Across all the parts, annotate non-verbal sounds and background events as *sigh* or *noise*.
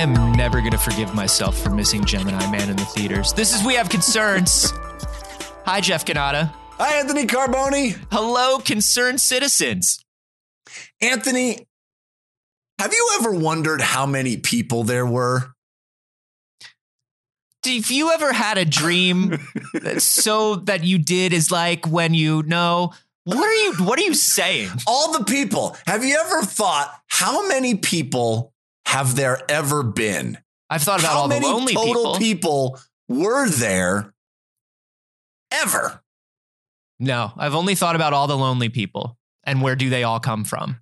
I am never going to forgive myself for missing Gemini Man in the theaters. This is We Have Concerns. Hi, Jeff Cannata. Hi, Anthony Carboni. Hello, concerned citizens. Anthony, have you ever wondered how many people there were? If you ever had a dream that *laughs* so that you did is like when you know what are you what are you saying? All the people. Have you ever thought how many people have there ever been? I've thought about how all the many lonely total people. people were there ever? No, I've only thought about all the lonely people and where do they all come from?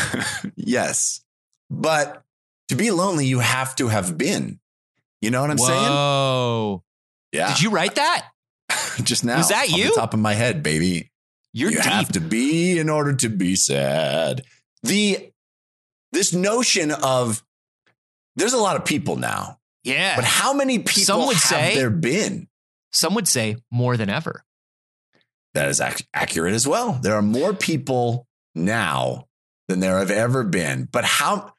*laughs* yes. But to be lonely, you have to have been. You know what I'm saying? Whoa. Yeah. Did you write that? *laughs* just now? Was that you? The top of my head, baby. You're you deep. have to be in order to be sad. The this notion of there's a lot of people now, yeah. but how many people Some would have say- there been? Some would say more than ever. That is ac- accurate as well. There are more people now than there have ever been. But how?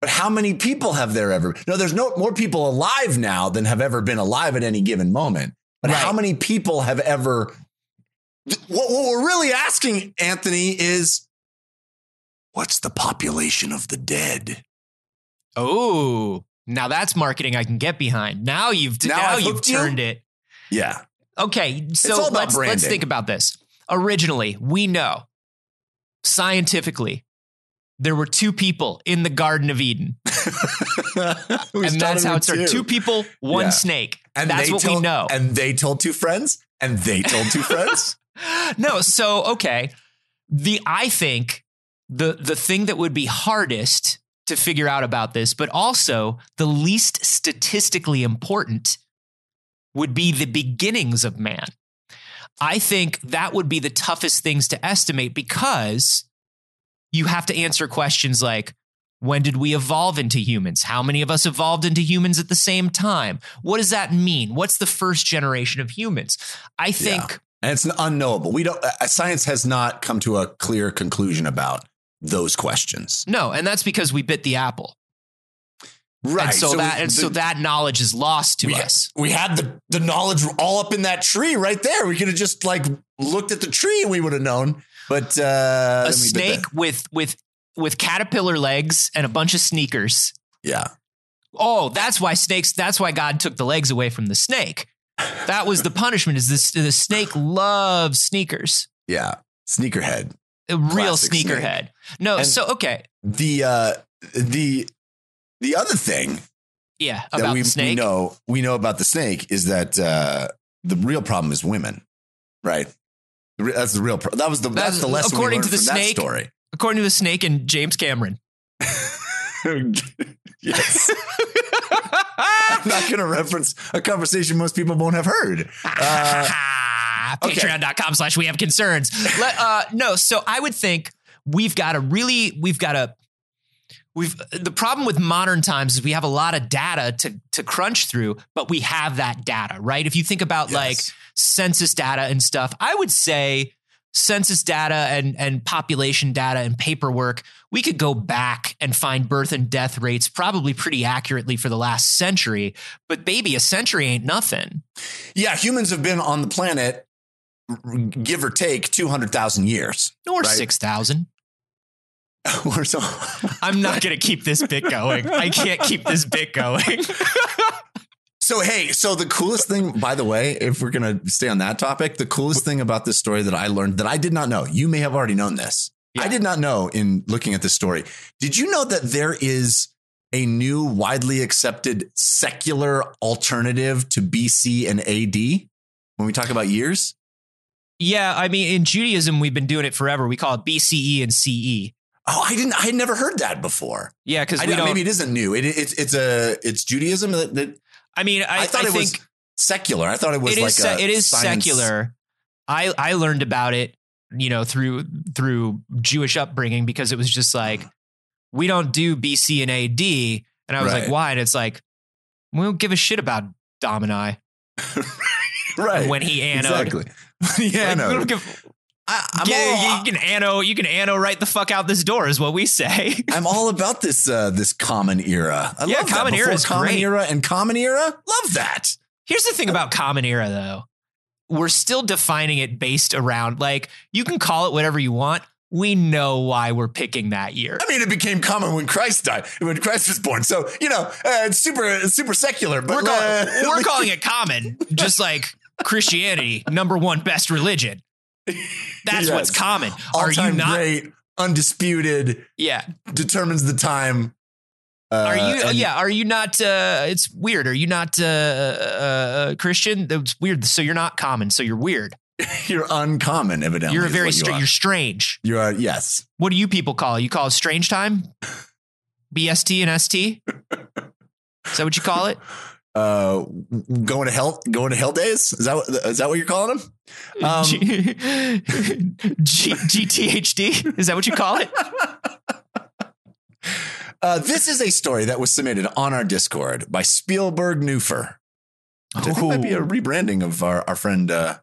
But how many people have there ever? No, there's no more people alive now than have ever been alive at any given moment. But Right. how many people have ever? What, what we're really asking, Anthony, is what's the population of the dead? Oh, now that's marketing I can get behind. Now you've Now now, you've hooked you? turned it. Yeah, Okay, so let's let's think about this. Originally, we know scientifically there were two people in the Garden of Eden, *laughs* and that's how it started. Two people, one Yeah. snake. And that's what we know. And they told two friends, and they told two *laughs* friends. no, so okay. The I think the the thing that would be hardest to figure out about this, but also the least statistically important would be the beginnings of man. I think that would be the toughest things to estimate because you have to answer questions like when did we evolve into humans? How many of us evolved into humans at the same time? What does that mean? What's the first generation of humans? I think and it's unknowable. We don't. Uh, science has not come to a clear conclusion about those questions. No, and that's because we bit the apple. Right. And so, that and the- so that knowledge is lost to we, us. we had the the knowledge all up in that tree right there. We could have just like looked at the tree and we would have known. But uh, A then we did snake with with with caterpillar legs and a bunch of sneakers. Yeah. Oh, that's why snakes. That's why God took the legs away from the snake. That was the punishment. Is this the snake loves sneakers? Yeah. Sneakerhead. A real sneakerhead. No, And- so okay, The uh the the other thing yeah, that about we, the snake. we know we know about the snake is that uh the real problem is women. Right. That's the real. Pro- that was the that's, That's- the lesson. according we to the snake- story. According to the snake and James Cameron. *laughs* yes. *laughs* I'm not going to reference a conversation most people won't have heard. Uh, *laughs* okay. Patreon.com slash we have concerns. Let, uh, no, so I would think we've got a really, we've got a, we've, the problem with modern times is we have a lot of data to, to crunch through, but we have that data, right? If you think about like census data and stuff, I would say census data and, and population data and paperwork, we could go back and find birth and death rates probably pretty accurately for the last century. But baby, a century ain't nothing. yeah, humans have been on the planet, give or take, 200,000 years. Or Right. 6,000. *laughs* or so. I'm not going to keep this bit going. I can't keep this bit going. *laughs* So, hey, so the coolest thing, by the way, if we're going to stay on that topic, the coolest thing about this story that I learned that I did not know, you may have already known this. Yeah. I did not know in looking at this story. Did you know that there is a new widely accepted secular alternative to BC and AD when we talk about years? Yeah, I mean, in Judaism, we've been doing it forever. We call it BCE and CE. Oh, I didn't. I had never heard that before. Yeah, because I we don't- don't. maybe it isn't new. It, it's it's a it's Judaism that, that I mean, I, I, thought I it think was secular. I thought it was it like is. a it is science- secular. I I learned about it, you know, through through Jewish upbringing because it was just like we don't do BC and AD, and I was like, why? And it's like we don't give a shit about Dom and I *laughs* right when he anode. exactly. *laughs* Like, yeah, we no. don't give I, I'm Yeah, all, you can ano, you can ano right the fuck out this door is what we say. *laughs* I'm all about this uh, this common era. I Yeah, love common era is common great. era and common era. Love that. Here's the thing about common era though. We're still defining it based around like you can call it whatever you want. We know why we're picking that year. I mean, it became common when Christ died, when Christ was born. So you know, uh, it's super it's super secular. But We're, call- uh, *laughs* we're calling it common, just like Christianity, number one best religion. That's what's Yes. common. Are you not? great, undisputed, Yeah. determines the time. Uh, Are you? and- yeah. Are you not? Uh, it's weird. Are you not uh, uh, Christian? That's weird. So you're not common. So you're weird. *laughs* You're uncommon, evidently. You're a very. Str- you are. you're strange. You are yes. What do you people call it? You call it strange time? *laughs* BST and ST? Is that what you call it? *laughs* Uh, going to hell, going to hell days. Is that what, is that what you're calling them? Um, G- *laughs* G- GTHD? Is that what you call it? *laughs* Uh, this is a story that was submitted on our Discord by Spielberg Newfer. Which I think might be a rebranding of our, our friend. Uh,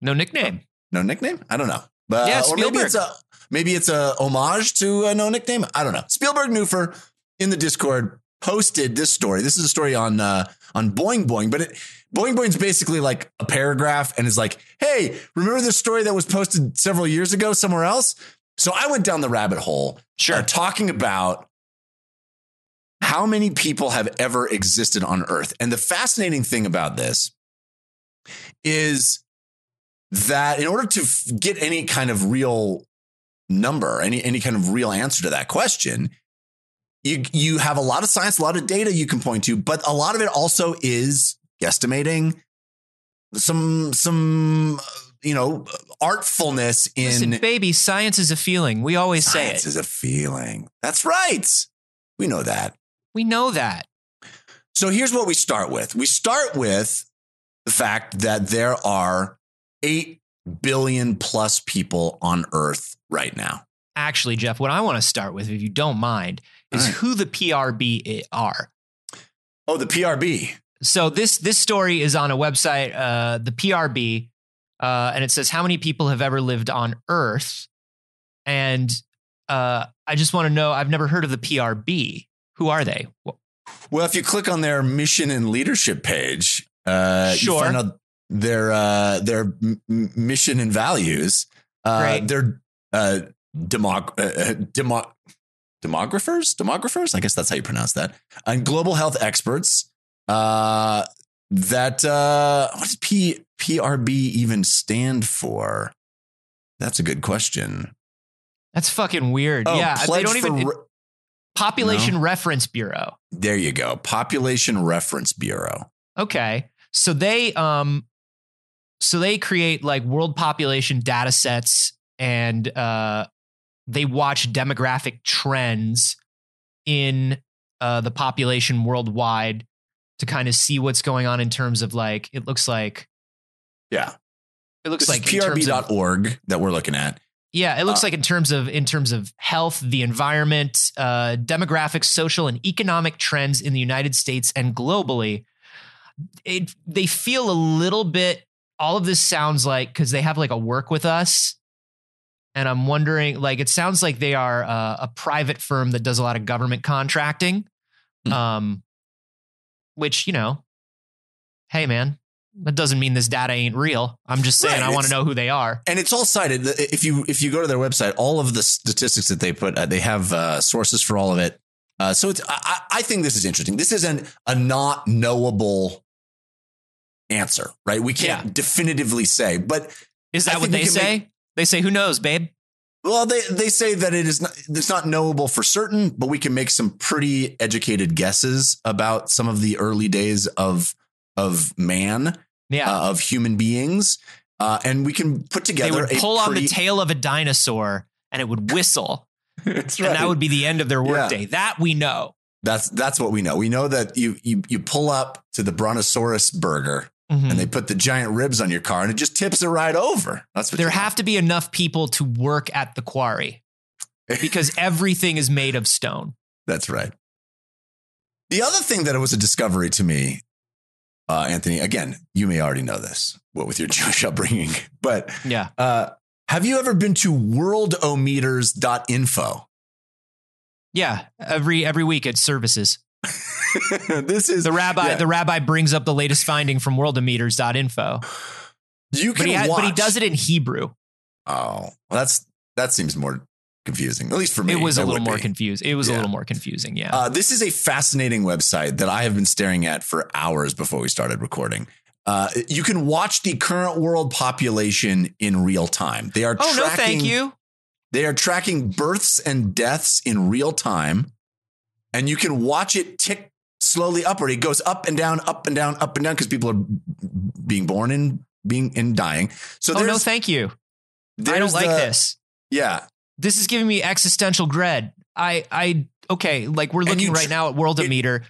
No nickname. no nickname. I don't know. But Yeah, or maybe it's a maybe it's a homage to a no nickname. I don't know. Spielberg Newfer in the Discord posted this story. This is a story on uh, on Boing Boing, but it, Boing Boing's basically like a paragraph and is like, "Hey, remember this story that was posted several years ago somewhere else?" So I went down the rabbit hole Sure. uh, talking about how many people have ever existed on Earth. And the fascinating thing about this is that in order to f- get any kind of real number, any any kind of real answer to that question, you you have a lot of science, a lot of data you can point to, but a lot of it also is guesstimating some some you know artfulness in Listen, baby, science is a feeling. We always say science is a feeling. That's right. We know that. We know that. So here's what we start with. We start with the fact that there are 8 billion plus people on Earth right now. Actually, Jeff, what I want to start with, if you don't mind, is right. who the PRB are. Oh, the PRB. So this this story is on a website, uh, the PRB, uh, and it says how many people have ever lived on Earth. And uh, I just want to know. I've never heard of the PRB. Who are they? Well, if you click on their mission and leadership page, uh, Sure. you find out their uh, their m- mission and values. Uh, Great. They're uh, demog- uh, uh, demo- demographers, demographers. I guess that's how you pronounce that. And global health experts. Uh, that uh, what does P PRB even stand for? That's a good question. That's fucking weird. Oh, yeah, they don't even. it- Population Reference Bureau. There you go. Population Reference Bureau. Okay. So they um so they create like world population data sets and uh they watch demographic trends in uh the population worldwide to kind of see what's going on in terms of like it looks like Yeah. it looks This like is in terms of- PRB.org that we're looking at. yeah, it looks Uh, like in terms of in terms of health, the environment, uh, demographic, social, and economic trends in the United States and globally. It they feel a little bit. All of this sounds like because they have like a work with us, and I'm wondering like it sounds like they are uh, a private firm that does a lot of government contracting, Hmm. um, which you know, hey man, that doesn't mean this data ain't real. I'm just saying Right, I want to know who they are. and it's all cited. If you if you go to their website, all of the statistics that they put, uh, they have uh, sources for all of it. Uh, so it's I, I I think this is interesting. This isn't a not knowable answer, right? We can't Yeah. definitively say, but Is that what they say? make- they say, "Who knows, babe." well, they they say that it is not it's not knowable for certain, but we can make some pretty educated guesses about some of the early days of of man, Yeah, uh, of human beings. Uh, and we can put together. they would pull on the tail of a dinosaur, and it would whistle, *laughs* That's and that would be the end of their Yeah. workday. That we know. That's that's what we know. We know that you you you pull up to the Brontosaurus burger Mhm. and they put the giant ribs on your car and it just tips it right over. That's what there have to be enough people to work at the quarry because *laughs* everything is made of stone. That's right. The other thing that it was a discovery to me, uh, Anthony. Again, you may already know this, what with your *laughs* Jewish upbringing, but Yeah, uh, Have you ever been to worldometers.info? Yeah, every every week at services. *laughs* this is The rabbi yeah. the rabbi brings up the latest finding from worldometers.info. you But can he, ha- watch. but he does it in Hebrew. Oh, well, that's that seems more confusing, at least for me. It was a little more be. confused. It was a little more confusing, yeah. Uh, this is a fascinating website that I have been staring at for hours before we started recording. Uh, you can watch the current world population in real time. They are oh no, tracking, thank you. They are tracking births and deaths in real time, and you can watch it tick slowly upward. It goes up and down, up and down, up and down because people are being born and being and dying. So Oh no, thank you. I don't like the- this. Yeah, This is giving me existential dread. I I okay, like we're looking right tr- now at Worldometer.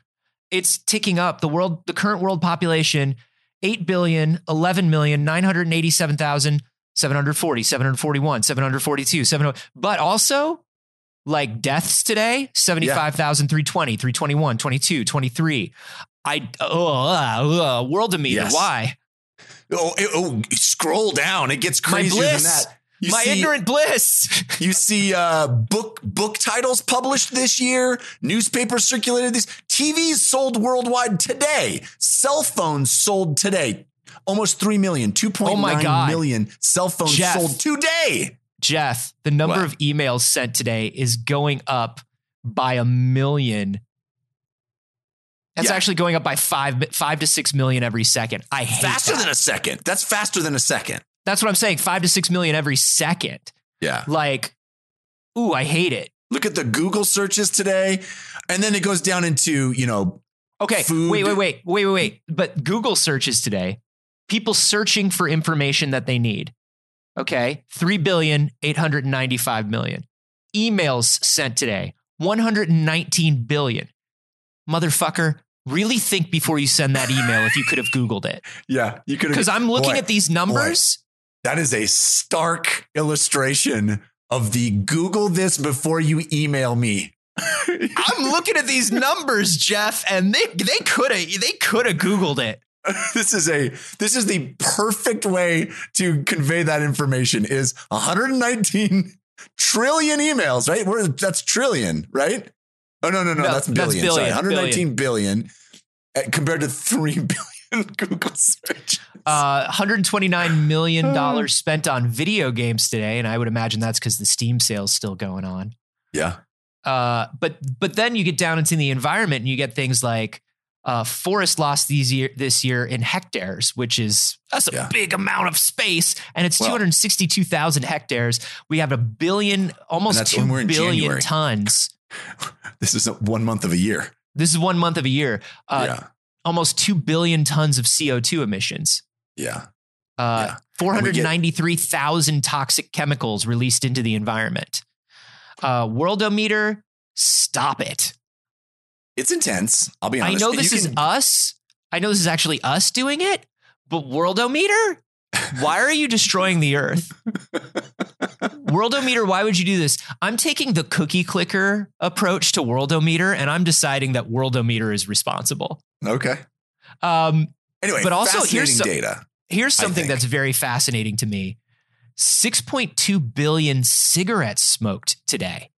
it's ticking up. The world the current world population 8 billion 11 million 987,000 740 741 742 700 but also like deaths today 75,320 321 22 23 I oh uh, uh, Worldometer Yes. why Oh, it- oh, scroll down. It gets crazier than bliss. that. You my see, ignorant bliss *laughs* You see uh, book book titles published this year. Newspapers circulated this. TVs sold worldwide today. Cell phones sold today. Almost 3 million, 2.9 Oh my God. million cell phones Jeff. sold today. Jeff, the number What? of emails sent today is going up by a million. That's Yeah. actually going up by five, five to six million every second. I hate Faster that. than a second. That's faster than a second. That's what I'm saying. Five to six million every second. Yeah. Like, ooh, I hate it. Look at the Google searches today. And then it goes down into, you know, Okay, Food- wait, wait, wait, wait, wait, wait. But Google searches today, people searching for information that they need. Okay, three billion eight hundred ninety-five million emails sent today, one hundred nineteen billion. Motherfucker, really think before you send that email if you could have Googled it. *laughs* yeah, you could Because I'm looking Boy, at these numbers. That is a stark illustration of the Google this before you email me. *laughs* I'm looking at these numbers, Jeff, and they they could have they could have Googled it. *laughs* this is a this is the perfect way to convey that information is 119 trillion emails, right? Where that's trillion, right? Oh no, no, no, No, that's that's billion. Sorry, 119 billion, uh, compared to 3 *laughs* billion Google search. Uh, 129 *sighs* million dollars *sighs* spent on video games today, and I would imagine that's because the Steam sale's still going on. Yeah. Uh, but but then you get down into the environment, and you get things like uh, forest loss these year this year in hectares, which is that's a Yeah. big amount of space, and it's Well- 262,000 hectares. We have a billion, almost two when we're in billion tons. *laughs* This is one month of a year. This is one month of a year. Uh, yeah. Almost two billion tons of CO2 emissions. Yeah. Uh, Yeah. 493,000 toxic chemicals released into the environment. Uh, Worldometer, stop it. It's intense. I'll be honest. I know this is can- us. I know this is actually us doing it, but Worldometer, why are you destroying the earth? *laughs* Worldometer, why would you do this? I'm taking the cookie clicker approach to Worldometer, and I'm deciding that Worldometer is responsible. Okay. Um, Anyway, But also, here's some- data. Here's something that's very fascinating to me 6.2 billion cigarettes smoked today.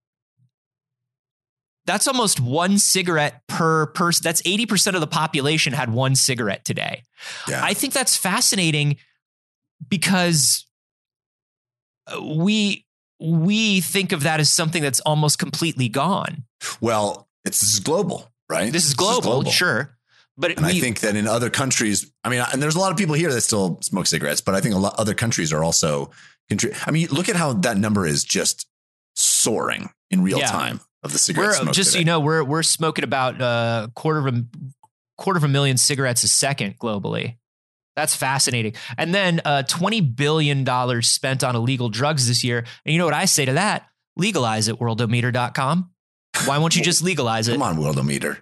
That's almost one cigarette per person. That's 80% of the population had one cigarette today. Yeah. I think that's fascinating because uh, we we think of that as something that's almost completely gone. well, it's this is global, right? This is global, sure. But And we, I think that in other countries, I mean, and there's a lot of people here that still smoke cigarettes, but I think a lot other countries are also. I mean, look at how that number is just soaring in real Yeah. time of the cigarette we're smoke. just so you know we're we're smoking about a quarter of a quarter of a million cigarettes a second globally. That's fascinating. And then uh, 20 billion dollars spent on illegal drugs this year. And you know what i say to that? Legalize it worldometer.com why won't you just legalize it? Come on, Worldometer.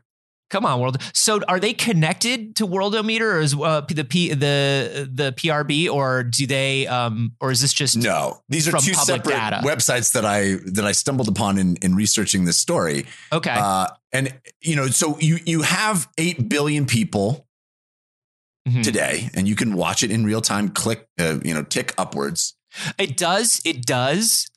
Come on world so are they connected to worldometer or is uh, the P, the the prb or do they um or is this just No, these are From two separate data. websites that I that I stumbled upon in in researching this story. okay Uh, and you know, so you you have eight billion people Mhm. today, and you can watch it in real time. Click, uh, you know, tick upwards. It does. It does,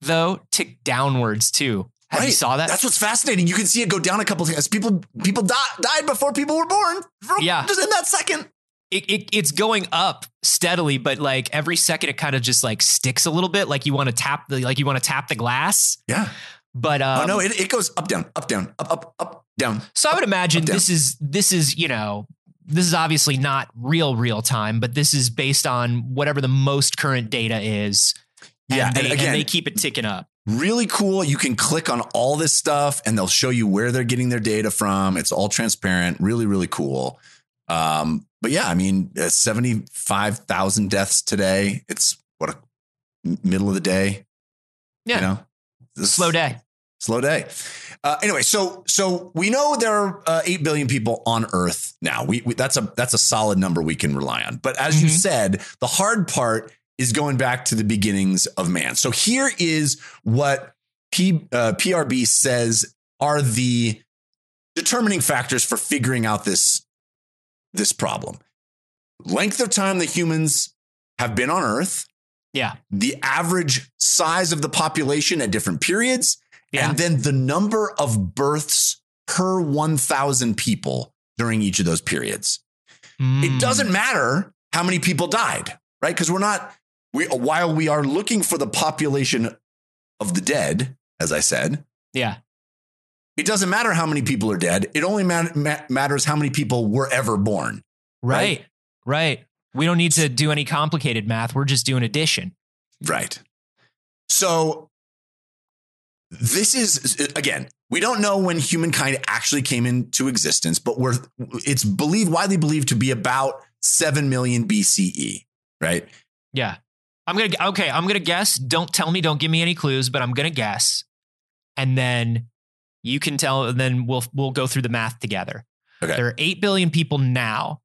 though, tick downwards too. Have you saw that? That's what's fascinating. You can see it go down a couple times. People people di- died before people were born. Yeah. just in that second. it, it, it's going up steadily, but like every second, it kind of just like sticks a little bit. Like you want to tap the like you want to tap the glass. Yeah. But um, oh no, it, it goes up down, up down, up up up down. So I would imagine Up, this is this is you know this is obviously not real real time, but this is based on whatever the most current data is. And Yeah, they, and again- they keep it ticking up. Really cool. You can click on all this stuff and they'll show you where they're getting their data from. It's all transparent. Really, really cool. Um, but yeah, I mean, uh, 75,000 deaths today. It's what a middle of the day. Yeah, You know, slow day. slow day. Uh, anyway, so so we know there are uh, eight billion people on Earth now. We, we that's a that's a solid number we can rely on. But as you Mhm. said, the hard part is going back to the beginnings of man. So here is what P, uh, PRB says are the determining factors for figuring out this this problem. Length of time that humans have been on Earth, Yeah, the average size of the population at different periods, yeah, and then the number of births per 1,000 people during each of those periods. Mm. It doesn't matter how many people died, right? Because we're not, we, while we are looking for the population of the dead, as I said, Yeah, it doesn't matter how many people are dead. It only ma- ma- matters how many people were ever born. right, right. We don't need to do any complicated math. We're just doing addition. Right. So this is again, we don't know when humankind actually came into existence, but we're it's believed widely believed to be about 7 million BCE, right? Yeah, I'm gonna okay. I'm gonna guess. Don't tell me. Don't give me any clues. But I'm gonna guess, and then you can tell. And then we'll we'll go through the math together. Okay. There are eight billion people now.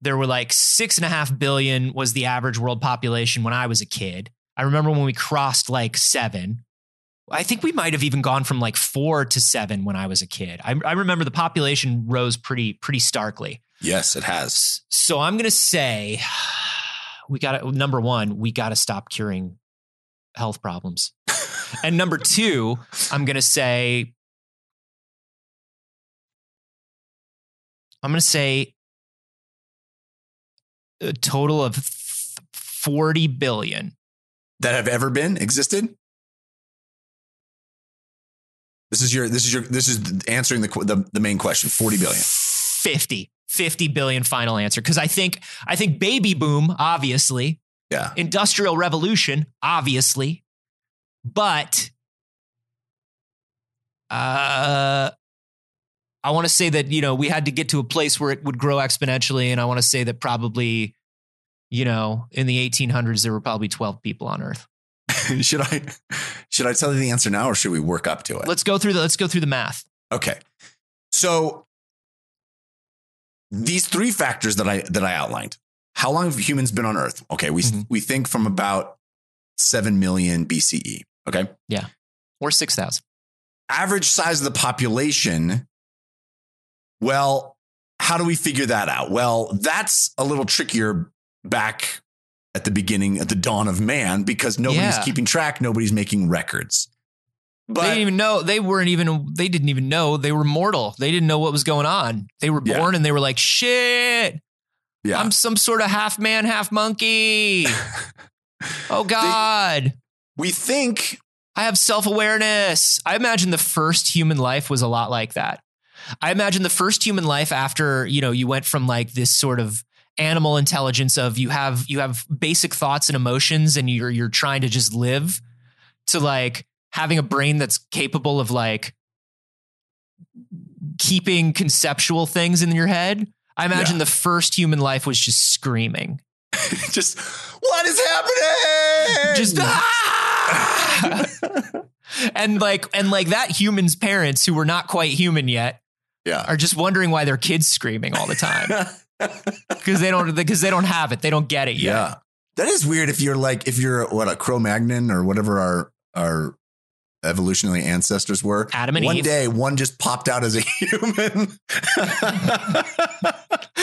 There were like six and a half billion was the average world population when I was a kid. I remember when we crossed like seven. I think we might have even gone from like four to seven when I was a kid. I, I remember the population rose pretty pretty starkly. Yes, it has. So I'm gonna say we got to number one, we got to stop curing health problems, *laughs* and number two, I'm gonna say I'm gonna say a total of forty billion. That have ever been existed? This is your this is your this is answering the the, the main question, 40 billion. 50 50 billion final answer because i think i think baby boom obviously Yeah. industrial revolution obviously but uh i want to say that you know we had to get to a place where it would grow exponentially and i want to say that probably you know in the 1800s there were probably 12 people on earth *laughs* should I should I tell you the answer now or should we work up to it? let's go through the let's go through the math Okay. So these three factors that I that I outlined. How long have humans been on Earth? Okay, we Mhm. we think from about 7 million BCE, okay? Yeah, or 6000 Average size of the population well, how do we figure that out? Well, that's a little trickier back at the beginning at the dawn of man because nobody's Yeah. keeping track, nobody's making records. They didn't even know they weren't even they didn't even know they were mortal. They didn't know what was going on. They were Yeah. born and they were like shit yeah. i'm some sort of half man half monkey. *laughs* Oh god. We think i have self-awareness. I imagine the first human life was a lot like that. I imagine the first human life after you know you went from like this sort of animal intelligence of you have you have basic thoughts and emotions and you're you're trying to just live to like having a brain that's capable of like keeping conceptual things in your head i imagine Yeah. the first human life was just screaming *laughs* just what is happening? just *laughs* ah! and like and like that human's parents who were not quite human yet yeah. are just wondering why their kids screaming all the time *laughs* because they don't because they don't have it they don't get it yet yeah. That is weird if you're like if you're what a Cro-Magnon or whatever our our evolutionary ancestors were. Adam and one Eve. day one just popped out as a *laughs* human.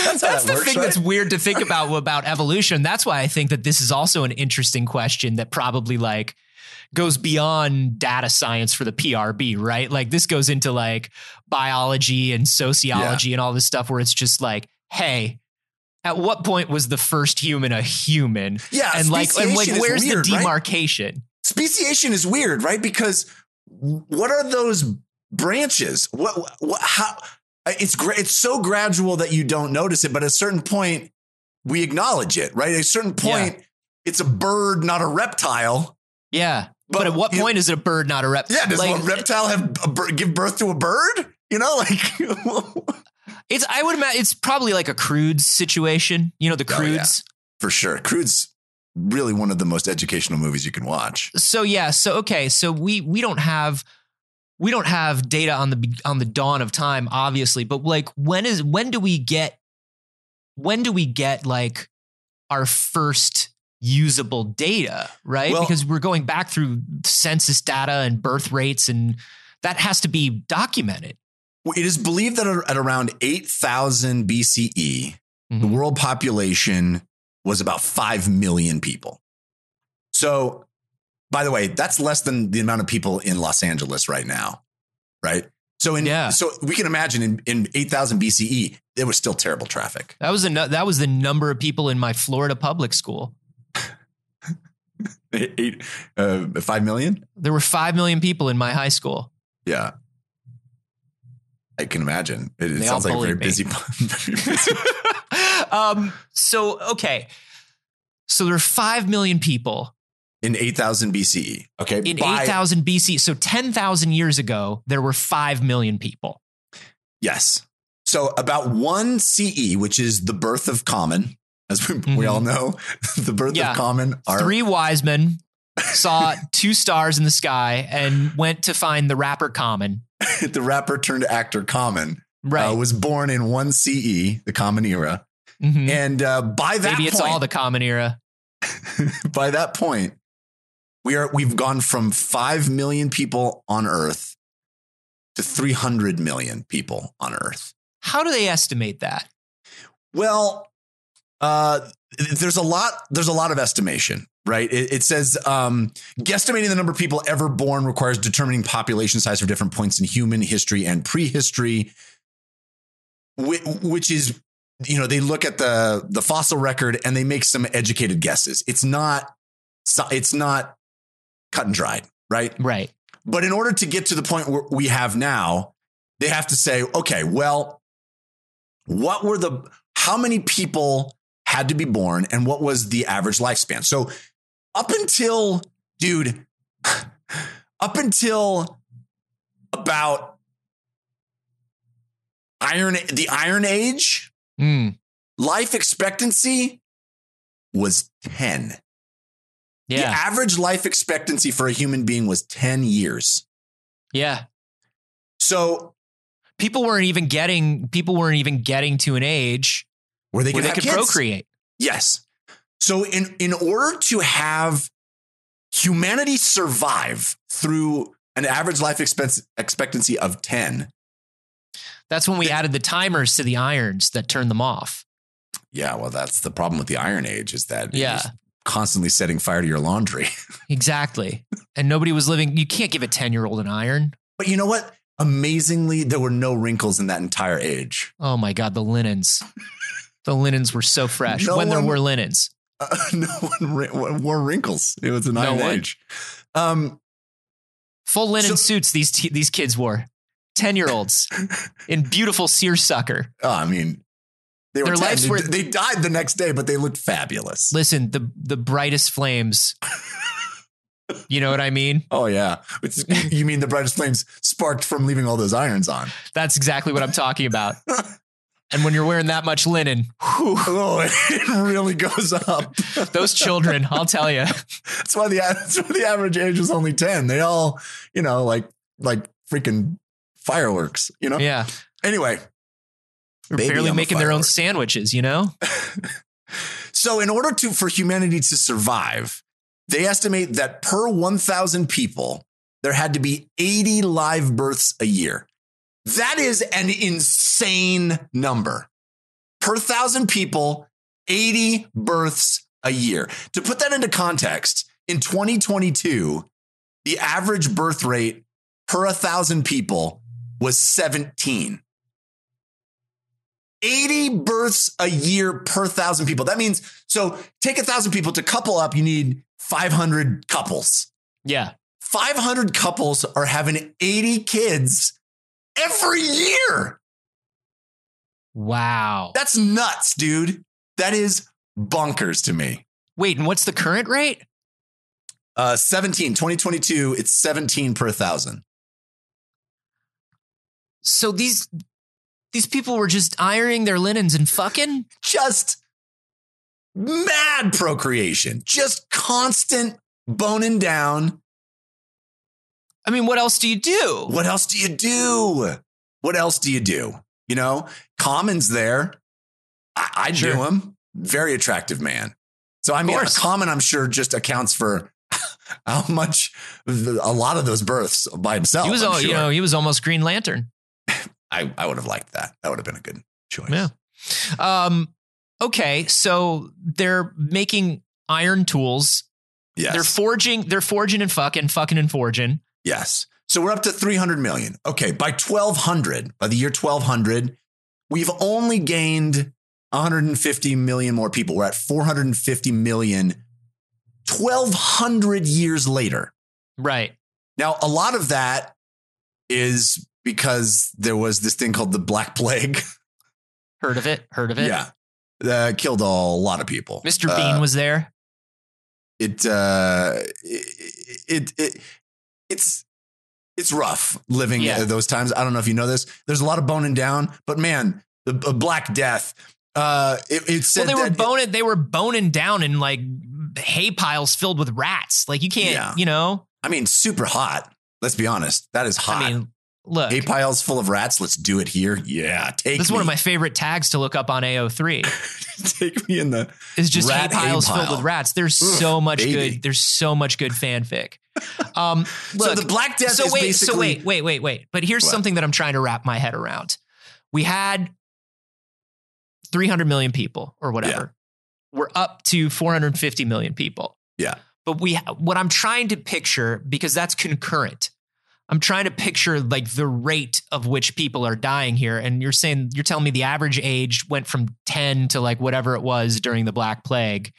That's how that's that the works, thing right? that's weird to think about about evolution. That's why I think that this is also an interesting question that probably like goes beyond data science for the PRB, right? Like this goes into like biology and sociology and all this stuff where it's just like, hey, at what point was the first human a human? Yeah, and like, and like, where's weird, the right? Speciation is weird, right? Because what are those branches? What, what how it's gra- it's so gradual that you don't notice it, but at a certain point we acknowledge it, right? At a certain point it's a bird, not a reptile. Yeah. But, But at what point is it a bird, not a reptile? Yeah, does like, a reptile have a bird, give birth to a bird? You know, like *laughs* It's I would imagine it's probably like a crude situation. You know, the Oh, yeah. Croods. for sure. Croods really one of the most educational movies you can watch. So yeah, so okay, so we we don't have we don't have data on the on the dawn of time, obviously, but like when is when do we get when do we get like our first usable data, right? Well- because we're going back through census data and birth rates and that has to be documented. It is believed that at around 8000 BCE, the Mhm. world population was about 5 million people. So, by the way, that's less than the amount of people in Los Angeles right now, right? So, in, Yeah. so we can imagine in, in 8000 BCE, there was still terrible traffic. That was the nu- that was the number of people in my Florida public school. *laughs* Eight, uh, 5 million? There were 5 million people in my high school. Yeah. I can imagine. It, it sounds like a very me. busy, *laughs* very busy. *laughs* *laughs* um, so okay. So there are five million people in 8000 BCE. Okay. in By- eight thousand BC. So ten thousand years ago, there were five million people. Yes. So about one CE, which is the birth of common, as we, we Mhm. all know, *laughs* the birth Yeah. of common are Three wise men *laughs* saw two stars in the sky and went to find the rapper Common. the rapper turned actor common Right. uh, was born in one CE, the common era. Mhm. And uh, by that Maybe it's point, all the Common era. *laughs* by that point, we are we've gone from 5 million people on earth to 300 million people on earth. How do they estimate that? Well, uh, there's a lot. There's a lot of estimation, right? It, it says um, guesstimating the number of people ever born requires determining population size for different points in human history and prehistory, which is, you know, they look at the the fossil record and they make some educated guesses. It's not. It's not cut and dried, right? Right. But in order to get to the point where we have now, they have to say, okay, well, what were the, how many people had to be born and what was the average lifespan? So up until, dude, *sighs* up until about Iron, the Iron Age, Mm. life expectancy was 10. The Yeah. average life expectancy for a human being was 10 years. Yeah. So People weren't even getting people weren't even getting to an age where they where could, they could procreate. Yes. So in in order to have humanity survive through an average life expense, expectancy of 10. That's when we added the timers to the irons that turned them off. Yeah, well that's the problem with the iron age is that you're Yeah. constantly setting fire to your laundry. *laughs* Exactly. And nobody was living you can't give a 10-year-old an iron. But you know what? Amazingly there were no wrinkles in that entire age. Oh my god, the linens. the linens were so fresh No when there were linens. Uh, *laughs* no one wore wrinkles. It was an No iron one. age. Um Full linen So- suits these t- these kids wore. 10-year-olds in beautiful seersucker. oh, I mean they were Their lives They- were- they died the next day, but they looked fabulous. Listen, the the brightest flames. You know what I mean? *laughs* Oh yeah, you mean the brightest flames sparked from leaving all those irons on? That's exactly what I'm talking about. *laughs* And when you're wearing that much linen, whew, Oh, it really goes up. *laughs* those children, I'll tell you. That's why the that's why the average age was only ten. They all, you know, like like freaking fireworks. You know. Yeah. Anyway, They're Baby, barely I'm making their own sandwiches, you know? *laughs* so in order to for humanity to survive, they estimate that per one thousand people there had to be eighty live births a year. That is an insane number. per thousand people, 80 births a year. To put that into context, in 2022, the average birth rate per a thousand people was 17. 80 births a year per thousand people. That means, so take a thousand people to couple up, you need 500 couples. Yeah. 500 couples are having 80 kids every year. Wow. That's nuts, dude. That is bonkers to me. Wait, and what's the current rate? Uh, 17, 2022, it's 17 per thousand. So these these people were just ironing their linens and fucking? Just mad procreation, just constant boning down. I mean, what else do you do? What else do you do? What else do you do? You know, Common's there. I, I Sure. do him. Very attractive man. So I mean. Common, I'm sure, just accounts for *laughs* how much a lot of those births by himself. He was all, you know, he was almost Green Lantern. I, I would have liked that. That would have been a good choice. Yeah. Um, okay, so they're making iron tools. Yes. They're forging, they're forging and fucking, fucking and forging. Yes. So we're up to 300 million. Okay. By 1200, by the year 1200, we've only gained 150 million more people. We're at 450 million 1200 years later. Right. Now, a lot of that is because there was this thing called the Black Plague. *laughs* Heard of it? Heard of it? yeah. That killed a lot of people. Mr. Uh, Bean was there. it uh it, it it it's it's rough living Yeah. at those times. I don't know if you know this. There's a lot of boning down, but man, the, the Black Death. Uh, it, it Well, they were boning, they were boning down in like hay piles filled with rats. Like you can't, Yeah. you know. I mean, super hot. Let's be honest. That is hot. I mean, look, hay piles full of rats. Let's do it here. Yeah, take this is me. one of my favorite tags to look up on AO3. *laughs* take me in the. Is just hay piles hay filled with rats. There's Ugh, so much baby. good. There's so much good fanfic. *laughs* Um, so look, the Black Death so is wait, basically. so wait, wait, wait, wait. But here's What? something that I'm trying to wrap my head around. We had 300 million people or whatever. We're up to 450 million people. Yeah. But we what I'm trying to picture because that's concurrent. I'm trying to picture like the rate of which people are dying here and you're saying you're telling me the average age went from 10 to like whatever it was during the black plague.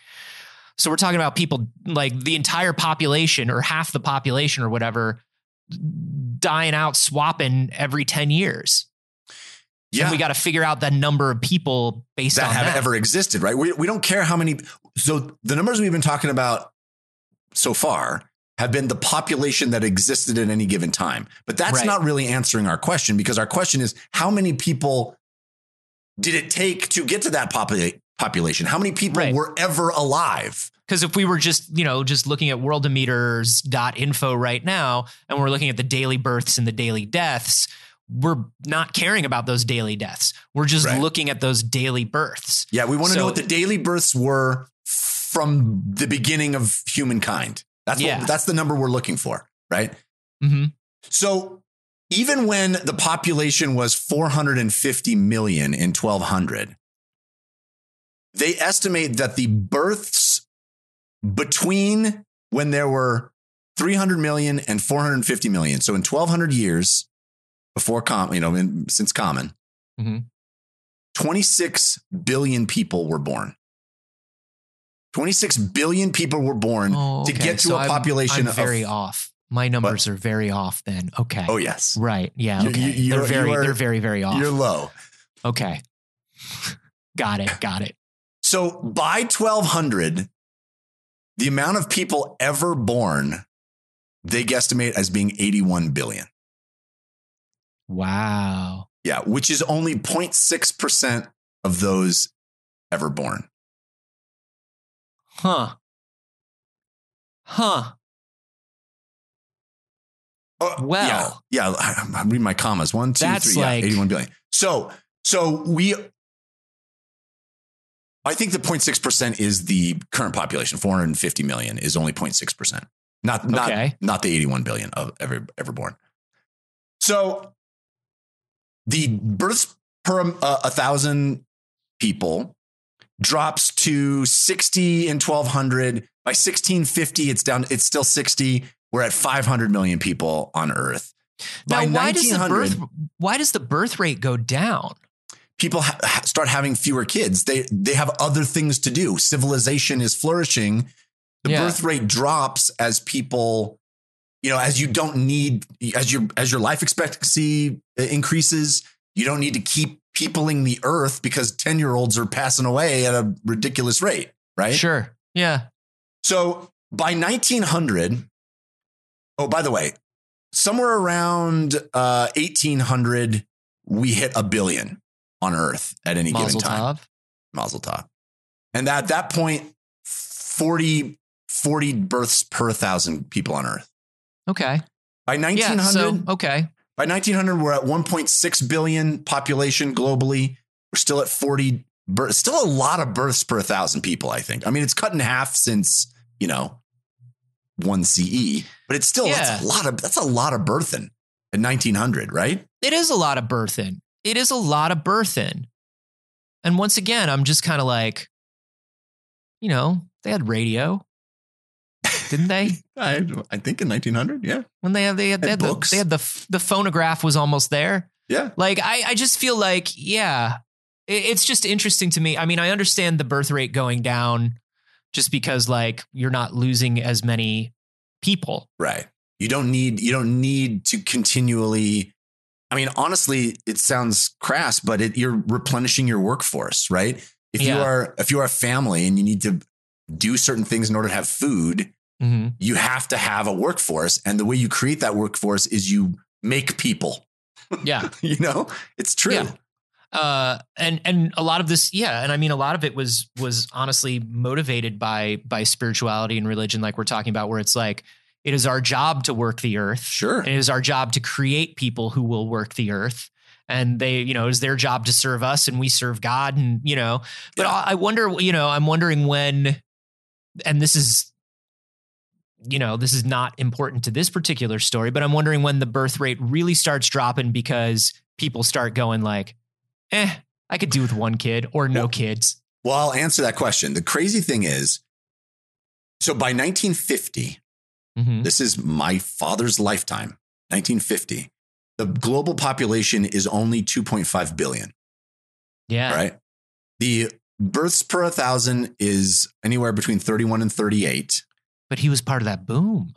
So we're talking about people like the entire population or half the population or whatever dying out swapping every 10 years. Yeah. And we got to figure out the number of people based on that on have that. ever existed, right? We, we don't care how many. So the numbers we've been talking about so far have been the population that existed at any given time. But that's Right. not really answering our question because our question is how many people did it take to get to that popula- population? How many people Right. were ever alive? Because if we were just, you know, just looking at worldometers.info right now, and we're looking at the daily births and the daily deaths, we're not caring about those daily deaths. We're just Right. looking at those daily births. Yeah, we want to So- know what the daily births were from the beginning of humankind. That's Yeah. what, that's the number we're looking for, right? hmm So even when the population was 450 million in 1200, they estimate that the births between when there were 300 million and 450 million, so in 1200 years before you know, in, since common, Mhm. 26 billion people were born. 26 billion people were born Oh, to get to So a I'm- population I'm very of. off. My numbers are very off. Then okay. Oh, yes. Right. Yeah. You- Okay. you- you're- they're very. are- they're very. Very off. You're low. Okay. *laughs* got it. Got it. So by 1200, the amount of people ever born, they guesstimate as being 81 billion. Wow. Yeah, which is only 0.6% of those ever born. Huh. Huh. Oh, Well. yeah, yeah. I- I'm reading my commas. One, two, That's three, yeah, 81 billion. So, so we, I think the 0.6% is the current population. 450 million is only 0.6%. Not, not, Okay. not the 81 billion of ever, ever born. So the births per uh, a thousand people drops to 60 in 1200. By 1650, it's down, it's still 60. We're at 500 million people on Earth. Now, By why does the birth why does the birth rate go down? people ha- ha- start having fewer kids. They they have other things to do. Civilization is flourishing. The Yeah. birth rate drops as people, you know, as you don't need as your as your life expectancy uh, increases. You don't need to keep peopling the earth because ten year olds are passing away at a ridiculous rate, right? Sure. Yeah. So by 1900, oh, by the way, somewhere around uh, 1800, we hit a billion on Earth at any Mazel given time. tov. Mazel tov. And at that point, 40, 40 births per thousand people on Earth. Okay. By 1900, Yeah. So okay. By 1900, we're at 1.6 billion population globally. We're still at 40 births, still a lot of births per thousand people, I think. I mean, it's cut in half since, you know, one CE, but it's still that's a lot of that's a lot of birthing in 1900, right? It is a lot of birth in. It is a lot of birth in. And once again, I'm just kind of like, you know, they had radio, didn't they? *laughs* I, I think in 1900, yeah. When they had they had, they had, the, they had the the phonograph was almost there. Yeah. Like I I just feel like yeah, it- it's just interesting to me. I mean, I understand the birth rate going down just because like you're not losing as many people. Right. You don't need you don't need to continually I mean honestly it sounds crass but it, you're replenishing your workforce, right? If you are if you are a family and you need to do certain things in order to have food, Mm-hmm. you have to have a workforce and the way you create that workforce is you make people, *laughs* Yeah. you know? It's true. Yeah. uh and and a lot of this yeah and i mean a lot of it was was honestly motivated by by spirituality and religion like we're talking about where it's like it is our job to work the earth Sure. and it is our job to create people who will work the earth and they you know it is their job to serve us and we serve god and you know but Yeah. I, I wonder you know i'm wondering when and this is you know this is not important to this particular story but i'm wondering when the birth rate really starts dropping because people start going like eh i could do with one kid or no Well, kids Well, I'll answer that question. The crazy thing is so by 1950 Mhm. This is my father's lifetime, 1950. The global population is only 2.5 billion, yeah right? The births per 1,000 is anywhere between 31 and 38. But he was part of that boom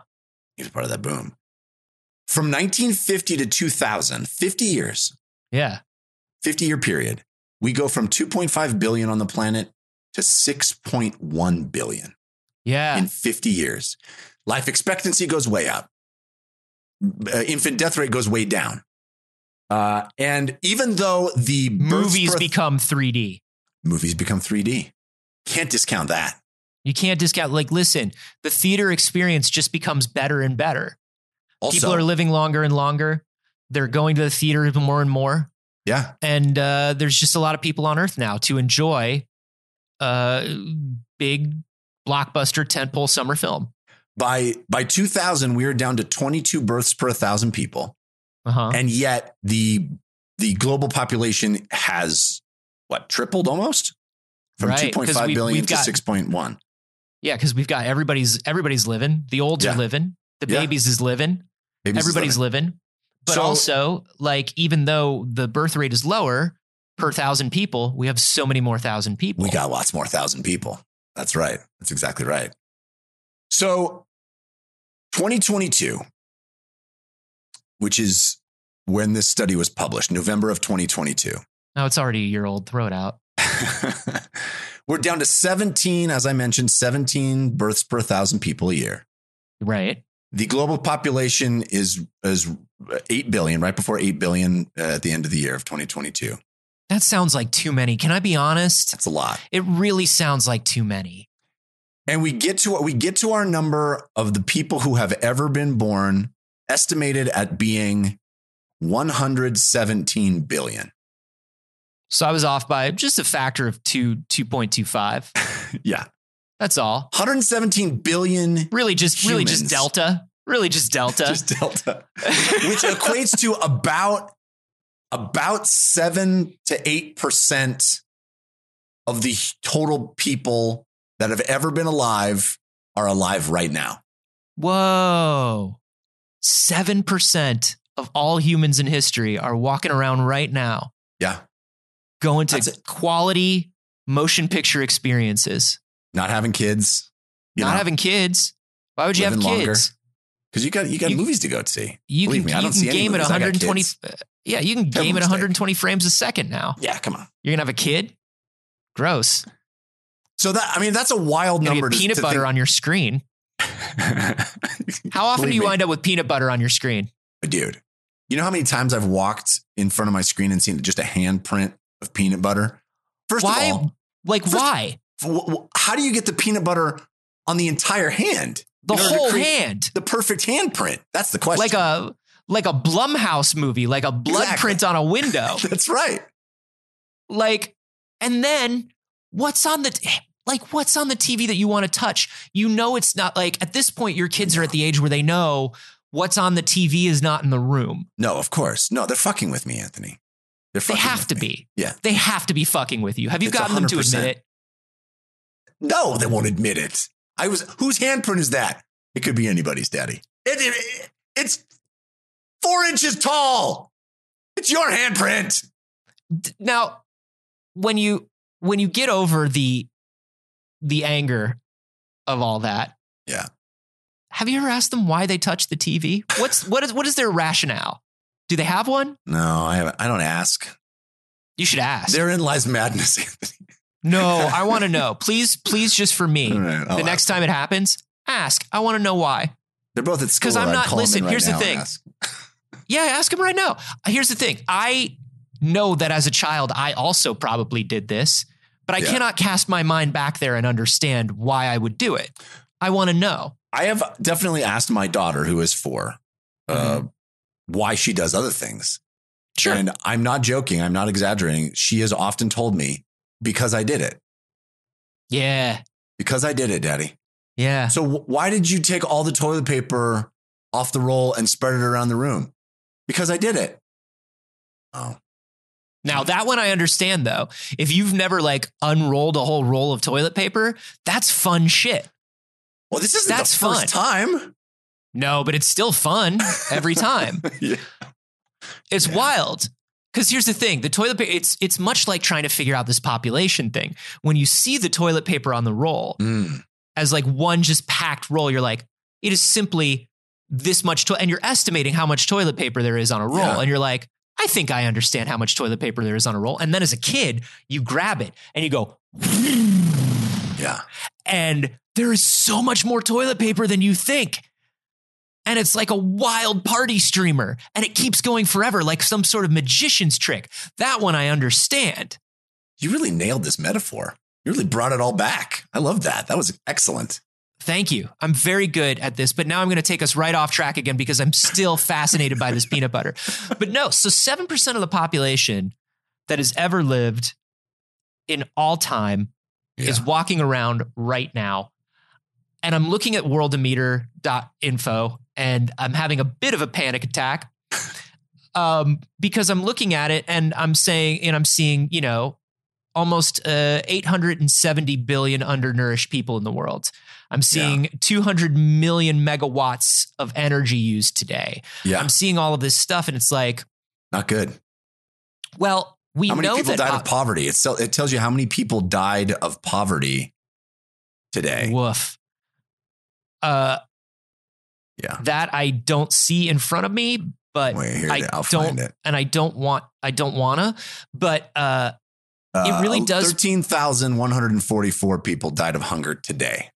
He was part of that boom. From 1950 to 2000, 50 years, yeah 50 year period, we go from 2.5 billion on the planet to 6.1 billion. yeah in 50 years. Life expectancy goes way up. Uh, infant death rate goes way down. Uh, and even though the movies per- become 3d movies become 3D, can't discount that. You can't discount. Like, listen, the theater experience just becomes better and better. Also, People are living longer and longer. They're going to the theater more and more. yeah, And uh, there's just a lot of people on Earth now to enjoy a big blockbuster tentpole summer film. by by 2000 we are down to 22 births per 1000 people, Uh huh. and yet the the global population has what tripled almost from Right, 'cause 2.5 we've- billion to got- 6.1. Yeah, because we've got everybody's everybody's living. The olds Yeah. are living. The Yeah. babies is living. Babies is Everybody's living. living. But So- also, like, even though the birth rate is lower per thousand people, we have so many more thousand people. We got lots more thousand people. That's right. That's exactly right. So 2022, which is when this study was published, November of 2022. Oh, it's already a year old. Throw it out. *laughs* We're down to 17, as I mentioned, 17 births per thousand people a year. Right. The global population is is 8 billion, right before 8 billion uh, at the end of the year of 2022. That sounds like too many. Can I be honest? That's a lot. It really sounds like too many. And we get to we get to our number of the people who have ever been born, estimated at being 117 billion. So I was off by just a factor of two, 2.25. *laughs* Yeah. That's all. 117 billion Really just, really just delta. Really just delta. just delta, *laughs* which equates to about about 7 to 8% of the total people that have ever been alive are alive right now. Whoa. 7% of all humans in history are walking around right now Yeah. Going to quality motion picture experiences. Not having kids. You Not know, having kids. Why would you have kids? because you got you got You- movies to go see. You Believe can, me, I don't see game at movies. I got 120. uh, Yeah, you can game at mistake. 120 frames a second now. Yeah, come on. You're gonna have a kid. Gross. So that I mean that's a wild number. get to- peanut to butter think- on your screen. *laughs* How often Believe do you me. wind up with peanut butter on your screen? dude? You know how many times I've walked in front of my screen and seen just a handprint of peanut butter? First Why? of all, Like First- why? how do you get the peanut butter on the entire hand? The in order to whole hand. The perfect handprint. That's the question. Like a like a Blumhouse movie, like a blood Exactly. print on a window. *laughs* That's right. like and then what's on the like what's on the TV that you want to touch? You know it's not like at this point your kids are at the age where they know what's on the TV is not in the room. No, of course. No, they're fucking with me, Anthony. They're They have to be. Yeah. They have to be fucking with you. Have you It's gotten them to admit it? No, they won't admit it. I was whose handprint is that? It could be anybody's, Daddy. It, it- it's four inches tall. It's your handprint. Now, when you when you get over the the anger of all that, Yeah. Have you ever asked them why they touch the TV? What's what is what is their rationale? Do they have one? No, I haven't. I don't ask. You should ask. Therein lies madness, *laughs* Anthony. no, I want to know. Please, please, just for me. Right, the next time it happens, ask. I want to know why. they're both at school. Because I'm not- listen, right here's the thing. ask. *laughs* Yeah, ask him right now. Here's the thing. I know that as a child, I also probably did this, but I Yeah. cannot cast my mind back there and understand why I would do it. I want to know. I have definitely asked my daughter, who is 4 uh, why she does other things. Sure. And I'm not joking. I'm not exaggerating. She has often told me because I did it. yeah. Because I did it, Daddy. Yeah. So wh- why did you take all the toilet paper off the roll and spread it around the room? Because I did it. Oh, Now that one I understand though. If you've never like unrolled a whole roll of toilet paper, that's fun shit. well, this isn't That's the first time. No, but it's still fun every *laughs* time. yeah. It's Yeah. wild. Because here's the thing: the toilet paper. It's it's much like trying to figure out this population thing. When you see the toilet paper on the roll Mm. as like one just packed roll, you're like, it is simply this much, toilet, and you're estimating how much toilet paper there is on a roll, Yeah. and you're like, I think I understand how much toilet paper there is on a roll. And then as a kid, you grab it and you go, Yeah. and there is so much more toilet paper than you think. And it's like a wild party streamer, and it keeps going forever, like some sort of magician's trick. That one I understand. You really nailed this metaphor. You really brought it all back. I love that. That was excellent. Thank you. I'm very good at this, but now I'm going to take us right off track again because I'm still fascinated by this peanut butter. *laughs* But no, so 7% of the population that has ever lived in all time Yeah. is walking around right now. And I'm looking at worldometer.info and I'm having a bit of a panic attack um, because I'm looking at it and I'm saying, and I'm seeing, you know, almost uh, 870 billion undernourished people in the world. I'm seeing 200 million megawatts of energy used today. Yeah. I'm seeing all of this stuff and it's like, Not good. well, we how many know people that died of poverty? It, still, it tells you how many people died of poverty today. Woof. Uh, Yeah. that I don't see in front of me, but Wait, I don't, it. and I don't want, I don't wanna, but uh, It Uh, really does- 13,144 people died of hunger today.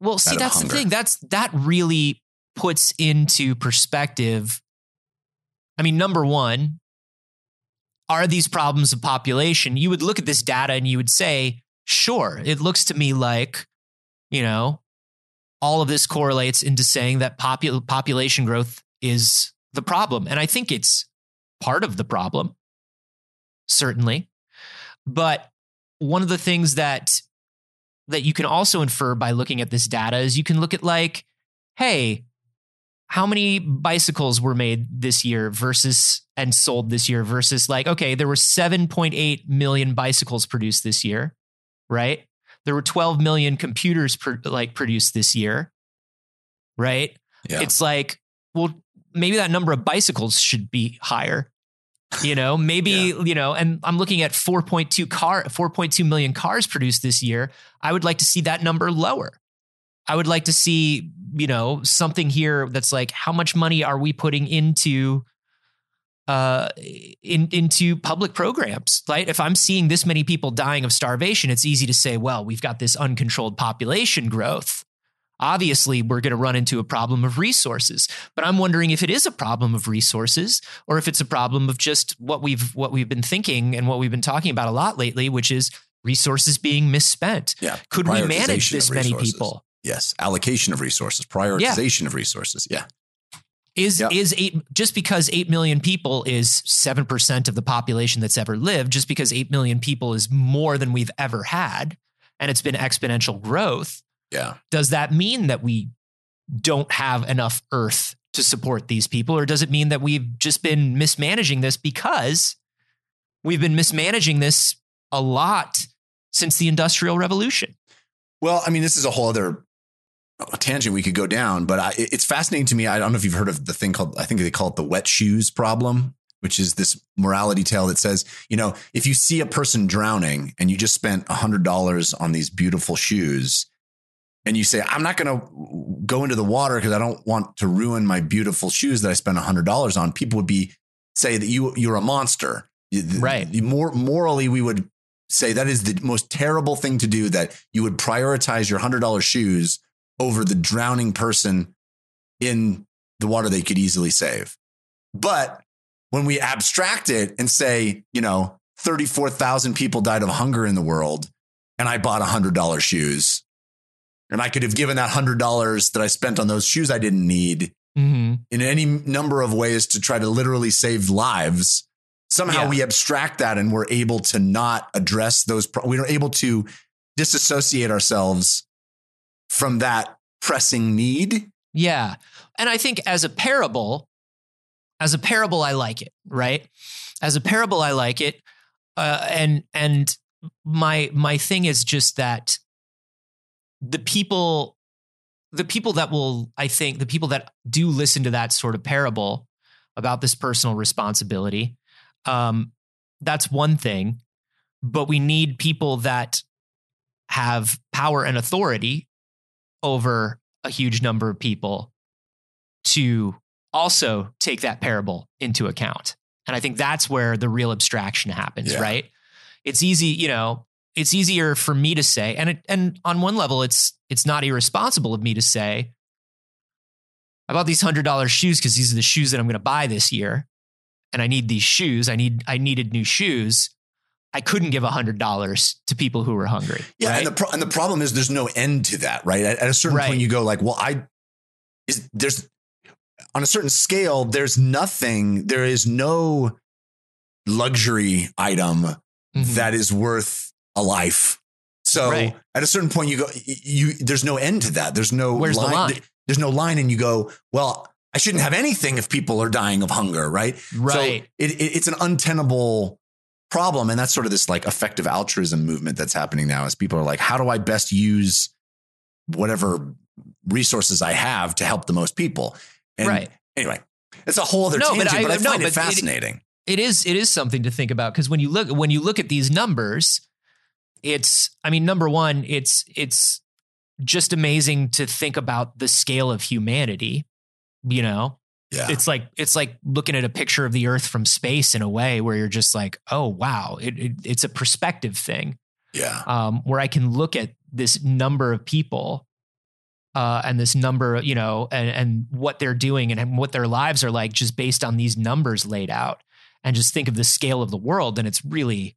well, see, that's hunger. the thing. That's that really puts into perspective. I mean, number one, are these problems of population? You would look at this data and you would say, sure, it looks to me like, you know, all of this correlates into saying that popu- population growth is the problem. And I think it's part of the problem, certainly. But one of the things that that you can also infer by looking at this data is you can look at like, hey, how many bicycles were made this year versus and sold this year versus like okay there were 7.8 million bicycles produced this year right there were 12 million computers per, like produced this year right? Yeah. it's like well maybe that number of bicycles should be higher you know? *laughs* Maybe you know and i'm looking at 4.2 car 4.2 million cars produced this year. I would like to see that number lower. I would like to see you know something here that's like how much money are we putting into uh in into public programs right if i'm seeing this many people dying of starvation it's easy to say well we've got this uncontrolled population growth obviously we're going to run into a problem of resources but i'm wondering if it is a problem of resources or if it's a problem of just what we've what we've been thinking and what we've been talking about a lot lately which is resources being misspent yeah. could we manage this many people Yes. Allocation of resources, prioritization of resources. Yeah. Is Yeah. is eight just because 8 million people is 7% of the population that's ever lived just because 8 million people is more than we've ever had and it's been exponential growth Yeah. does that mean that we don't have enough earth to support these people or does it mean that we've just been mismanaging this because we've been mismanaging this a lot since the industrial revolution Well, I mean, this is a whole other uh, tangent we could go down, but I, it's fascinating to me. I don't know if you've heard of the thing called, I think they call it the wet shoes problem, which is this morality tale that says, you know, if you see a person drowning and you just spent a $100 on these beautiful shoes, and you say, I'm not going to go into the water because I don't want to ruin my beautiful shoes that I spent a $100 on, people would be say that you you're a monster. Right. More morally, we would say that is the most terrible thing to do. That you would prioritize your hundred dollar shoes over the drowning person in the water they could easily save. But when we abstract it and say, you know, 34,000 people died of hunger in the world, and I bought $100 shoes, and I could have given that $100 that I spent on those shoes I didn't need mm-hmm. in any number of ways to try to literally save lives. Somehow Yeah. we abstract that and we're able to not address those. Pro- we're able to disassociate ourselves from that pressing need. Yeah. And I think as a parable, as a parable, I like it, right? As a parable, I like it. Uh, and and my my thing is just that the people the people that will I think the people that do listen to that sort of parable about this personal responsibility, um, that's one thing. But we need people that have power and authority over a huge number of people to also take that parable into account. And I think that's where the real abstraction happens, Yeah. right? It's easy, you know, it's easier for me to say and it, and on one level it's it's not irresponsible of me to say I bought these $100 shoes cuz these are the shoes that I'm going to buy this year and I need these shoes. I need I needed new shoes. I couldn't give $100 to people who were hungry. Yeah, right? and the pro- and the problem is there's no end to that, right? At, at a certain Right. point, you go like, well, I is there's on a certain scale, there's nothing, there is no luxury item Mhm. that is worth a life. So Right. at a certain point, you go, you there's no end to that. There's no Where's the line? There's no line, and you go, well, I shouldn't have anything if people are dying of hunger, right? right. So it, it, it's an untenable problem. And that's sort of this like effective altruism movement that's happening now as people are like, how do I best use whatever resources I have to help the most people? And Right. anyway, it's a whole other No, but tangent, but I- I, no, find but it it- fascinating. it is it is something to think about because when you look when you look at these numbers it's i mean number one it's it's just amazing to think about the scale of humanity you know yeah. it's like it's like looking at a picture of the earth from space in a way where you're just like oh wow it, it, it's a perspective thing yeah. um, where I can look at this number of people uh, and this number, you know, and, and what they're doing and what their lives are like just based on these numbers laid out and just think of the scale of the world. And it's really,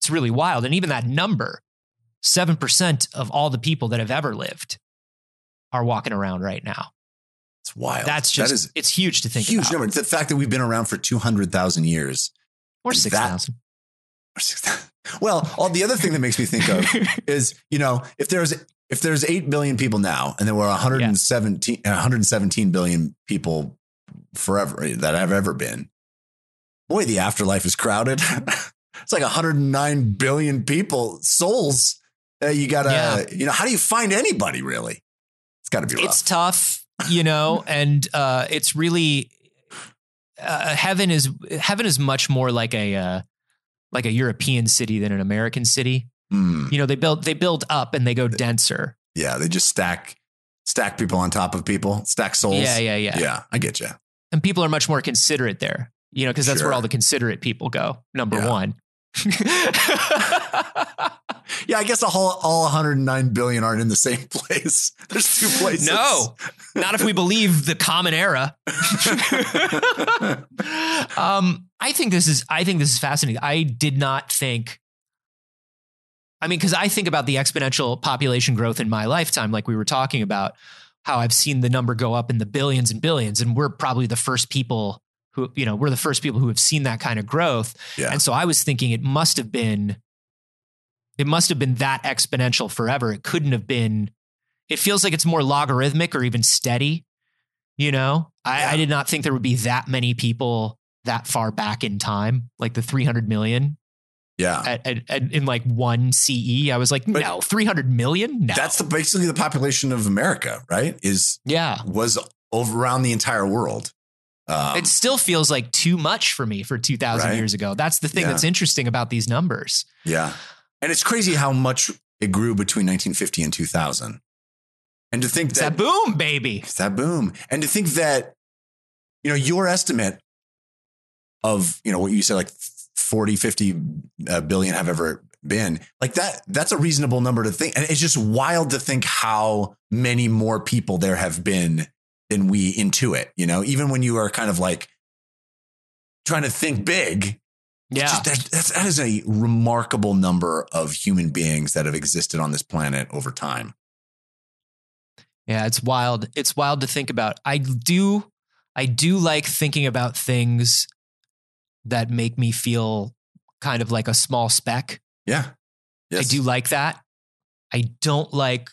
it's really wild. And even that number, 7% of all the people that have ever lived are walking around right now. It's wild. That's just, that is it's huge to a think huge about. number. The fact that we've been around for 200,000 years. Or And 6,000. or 6,000. Well, all the other thing that makes me think of *laughs* is, you know, if there's if there's 8 billion people now and there were 117, 117 billion people forever that have ever been, boy, the afterlife is crowded. *laughs* it's like 109 billion people, souls. Uh, you gotta, Yeah. you know, how do you find anybody really? It's gotta be rough. it's tough, you know, and uh, it's really uh, heaven is heaven is much more like a uh, like a European city than an American city. Hmm. You know, they build they build up and they go denser. yeah, they just stack, stack people on top of people, stack souls. Yeah, yeah, yeah, Yeah, I get you. And people are much more considerate there. You know, because that's Sure. where all the considerate people go. Number Yeah. one. *laughs* Yeah, I guess whole, all 109 billion aren't in the same *laughs* place. There's two places. no, not if we believe the common era. *laughs* um, I think this is I think this is fascinating. I did not think. I mean, because I think about the exponential population growth in my lifetime, like we were talking about, how I've seen the number go up in the billions and billions, and we're probably the first people who, you know, we're the first people who have seen that kind of growth. Yeah. And so I was thinking it must have been, it must have been that exponential forever. It couldn't have been. It feels like it's more logarithmic or even steady. You know, I, Yeah. I did not think there would be that many people that far back in time, like the 300 million yeah. at, at, at- in like one CE. I was like, But- no, 300 million? No. That's the basically the population of America, right? Is yeah. was over around the entire world. Um, it still feels like too much for me for 2000 Right. years ago. That's the thing Yeah. that's interesting about these numbers. yeah, and it's crazy how much it grew between 1950 and 2000. And to think that that boom, baby. It's that boom. And to think that, you know, your estimate of, you know, what you said, like 40, 50 uh, billion have ever been like that, that's a reasonable number to think. And it's just wild to think how many more people there have been than we intuit, you know, even when you are kind of like trying to think big. Yeah. just- there's- that's, that is a remarkable number of human beings that have existed on this planet over time. Yeah, it's wild. It's wild to think about. I do I do like thinking about things that make me feel kind of like a small speck. Yeah. I do like that. I don't like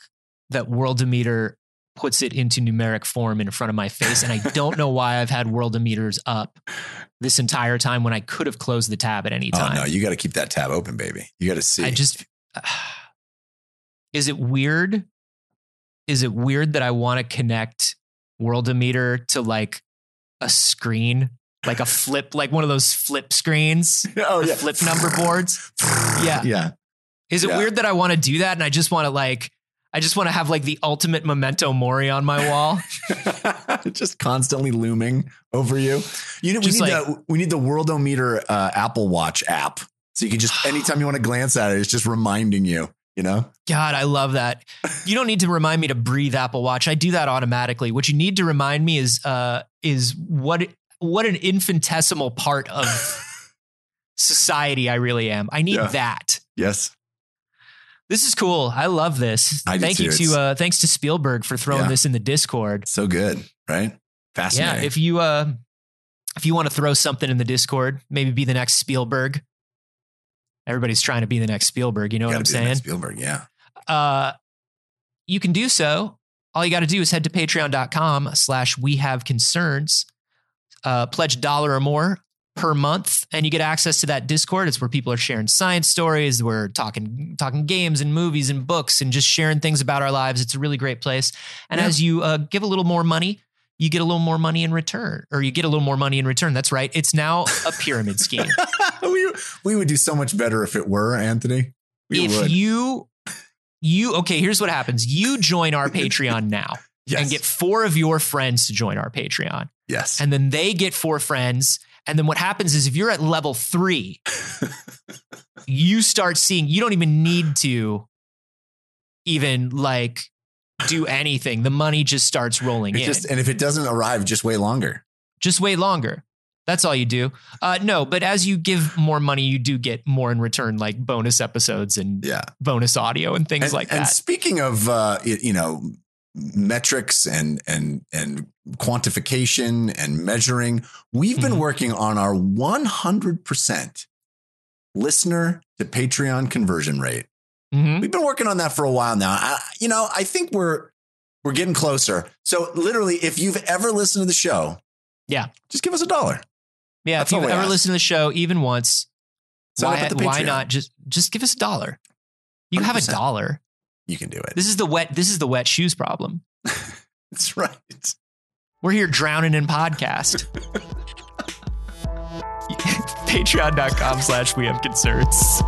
that Worldometer puts it into numeric form in front of my face. And I don't know why I've had Worldometers up this entire time when I could have closed the tab at any Oh time. no, you got to keep that tab open, baby. You got to see. I just is it weird? Is it weird that I want to connect Worldometer to like a screen, like a flip, like one of those flip screens, *laughs* oh the flip number boards? Yeah. *laughs* yeah. Is it Yeah. weird that I want to do that and I just want to like I just want to have like the ultimate memento mori on my wall? *laughs* *laughs* just constantly looming over you. You know, we Just need like- the we need the Worldometer uh, Apple Watch app, so you can just *gasps* anytime you want to glance at it, it's just reminding you. You know, God, I love that. You don't need to remind me to breathe Apple Watch. I do that automatically. What you need to remind me is uh is what what an infinitesimal part of *laughs* society I really am. I need Yeah. that. yes, This is cool. I love this. I Thank you to uh thanks to Spielberg for throwing Yeah. this in the Discord. so good, right? Fascinating. Yeah, if you uh if you want to throw something in the Discord, maybe be the next Spielberg. Everybody's trying to be the next Spielberg, you know what I'm be the next saying? Spielberg, yeah. uh, you can do so. All you got to do is head to patreon.com slash we have concerns. Uh, pledge a dollar or more per month and you get access to that discord it's where people are sharing science stories we're talking talking games and movies and books and just sharing things about our lives it's a really great place and Yeah. as you uh, give a little more money you get a little more money in return or you get a little more money in return that's right it's now a pyramid scheme *laughs* we we would do so much better if it were Anthony. We if would. you you okay here's what happens you join our *laughs* patreon now yes. and get four of your friends to join our patreon yes. and then they get four friends and then what happens is if you're at level three you start seeing you don't even need to even like do anything the money just starts rolling It in just and if it doesn't arrive, just wait longer. just wait longer that's all you do uh, no but as you give more money you do get more in return like bonus episodes and Yeah. bonus audio and things and, like that. and speaking of uh, you know metrics and and and quantification and measuring, we've been Mhm. working on our 100% listener to Patreon conversion rate. Mhm. We've been working on that for a while now. I, you know, I think we're we're getting closer. So literally, if you've ever listened to the show, Yeah. just give us a dollar. Yeah, That's if you've ever listened to the show even once, Sign why, why not just just give us a dollar? You have a dollar. You can do it. This is the wet. This is the wet shoes problem. *laughs* That's right. We're here drowning in podcast. *laughs* *laughs* Patreon.com slash we have concerns.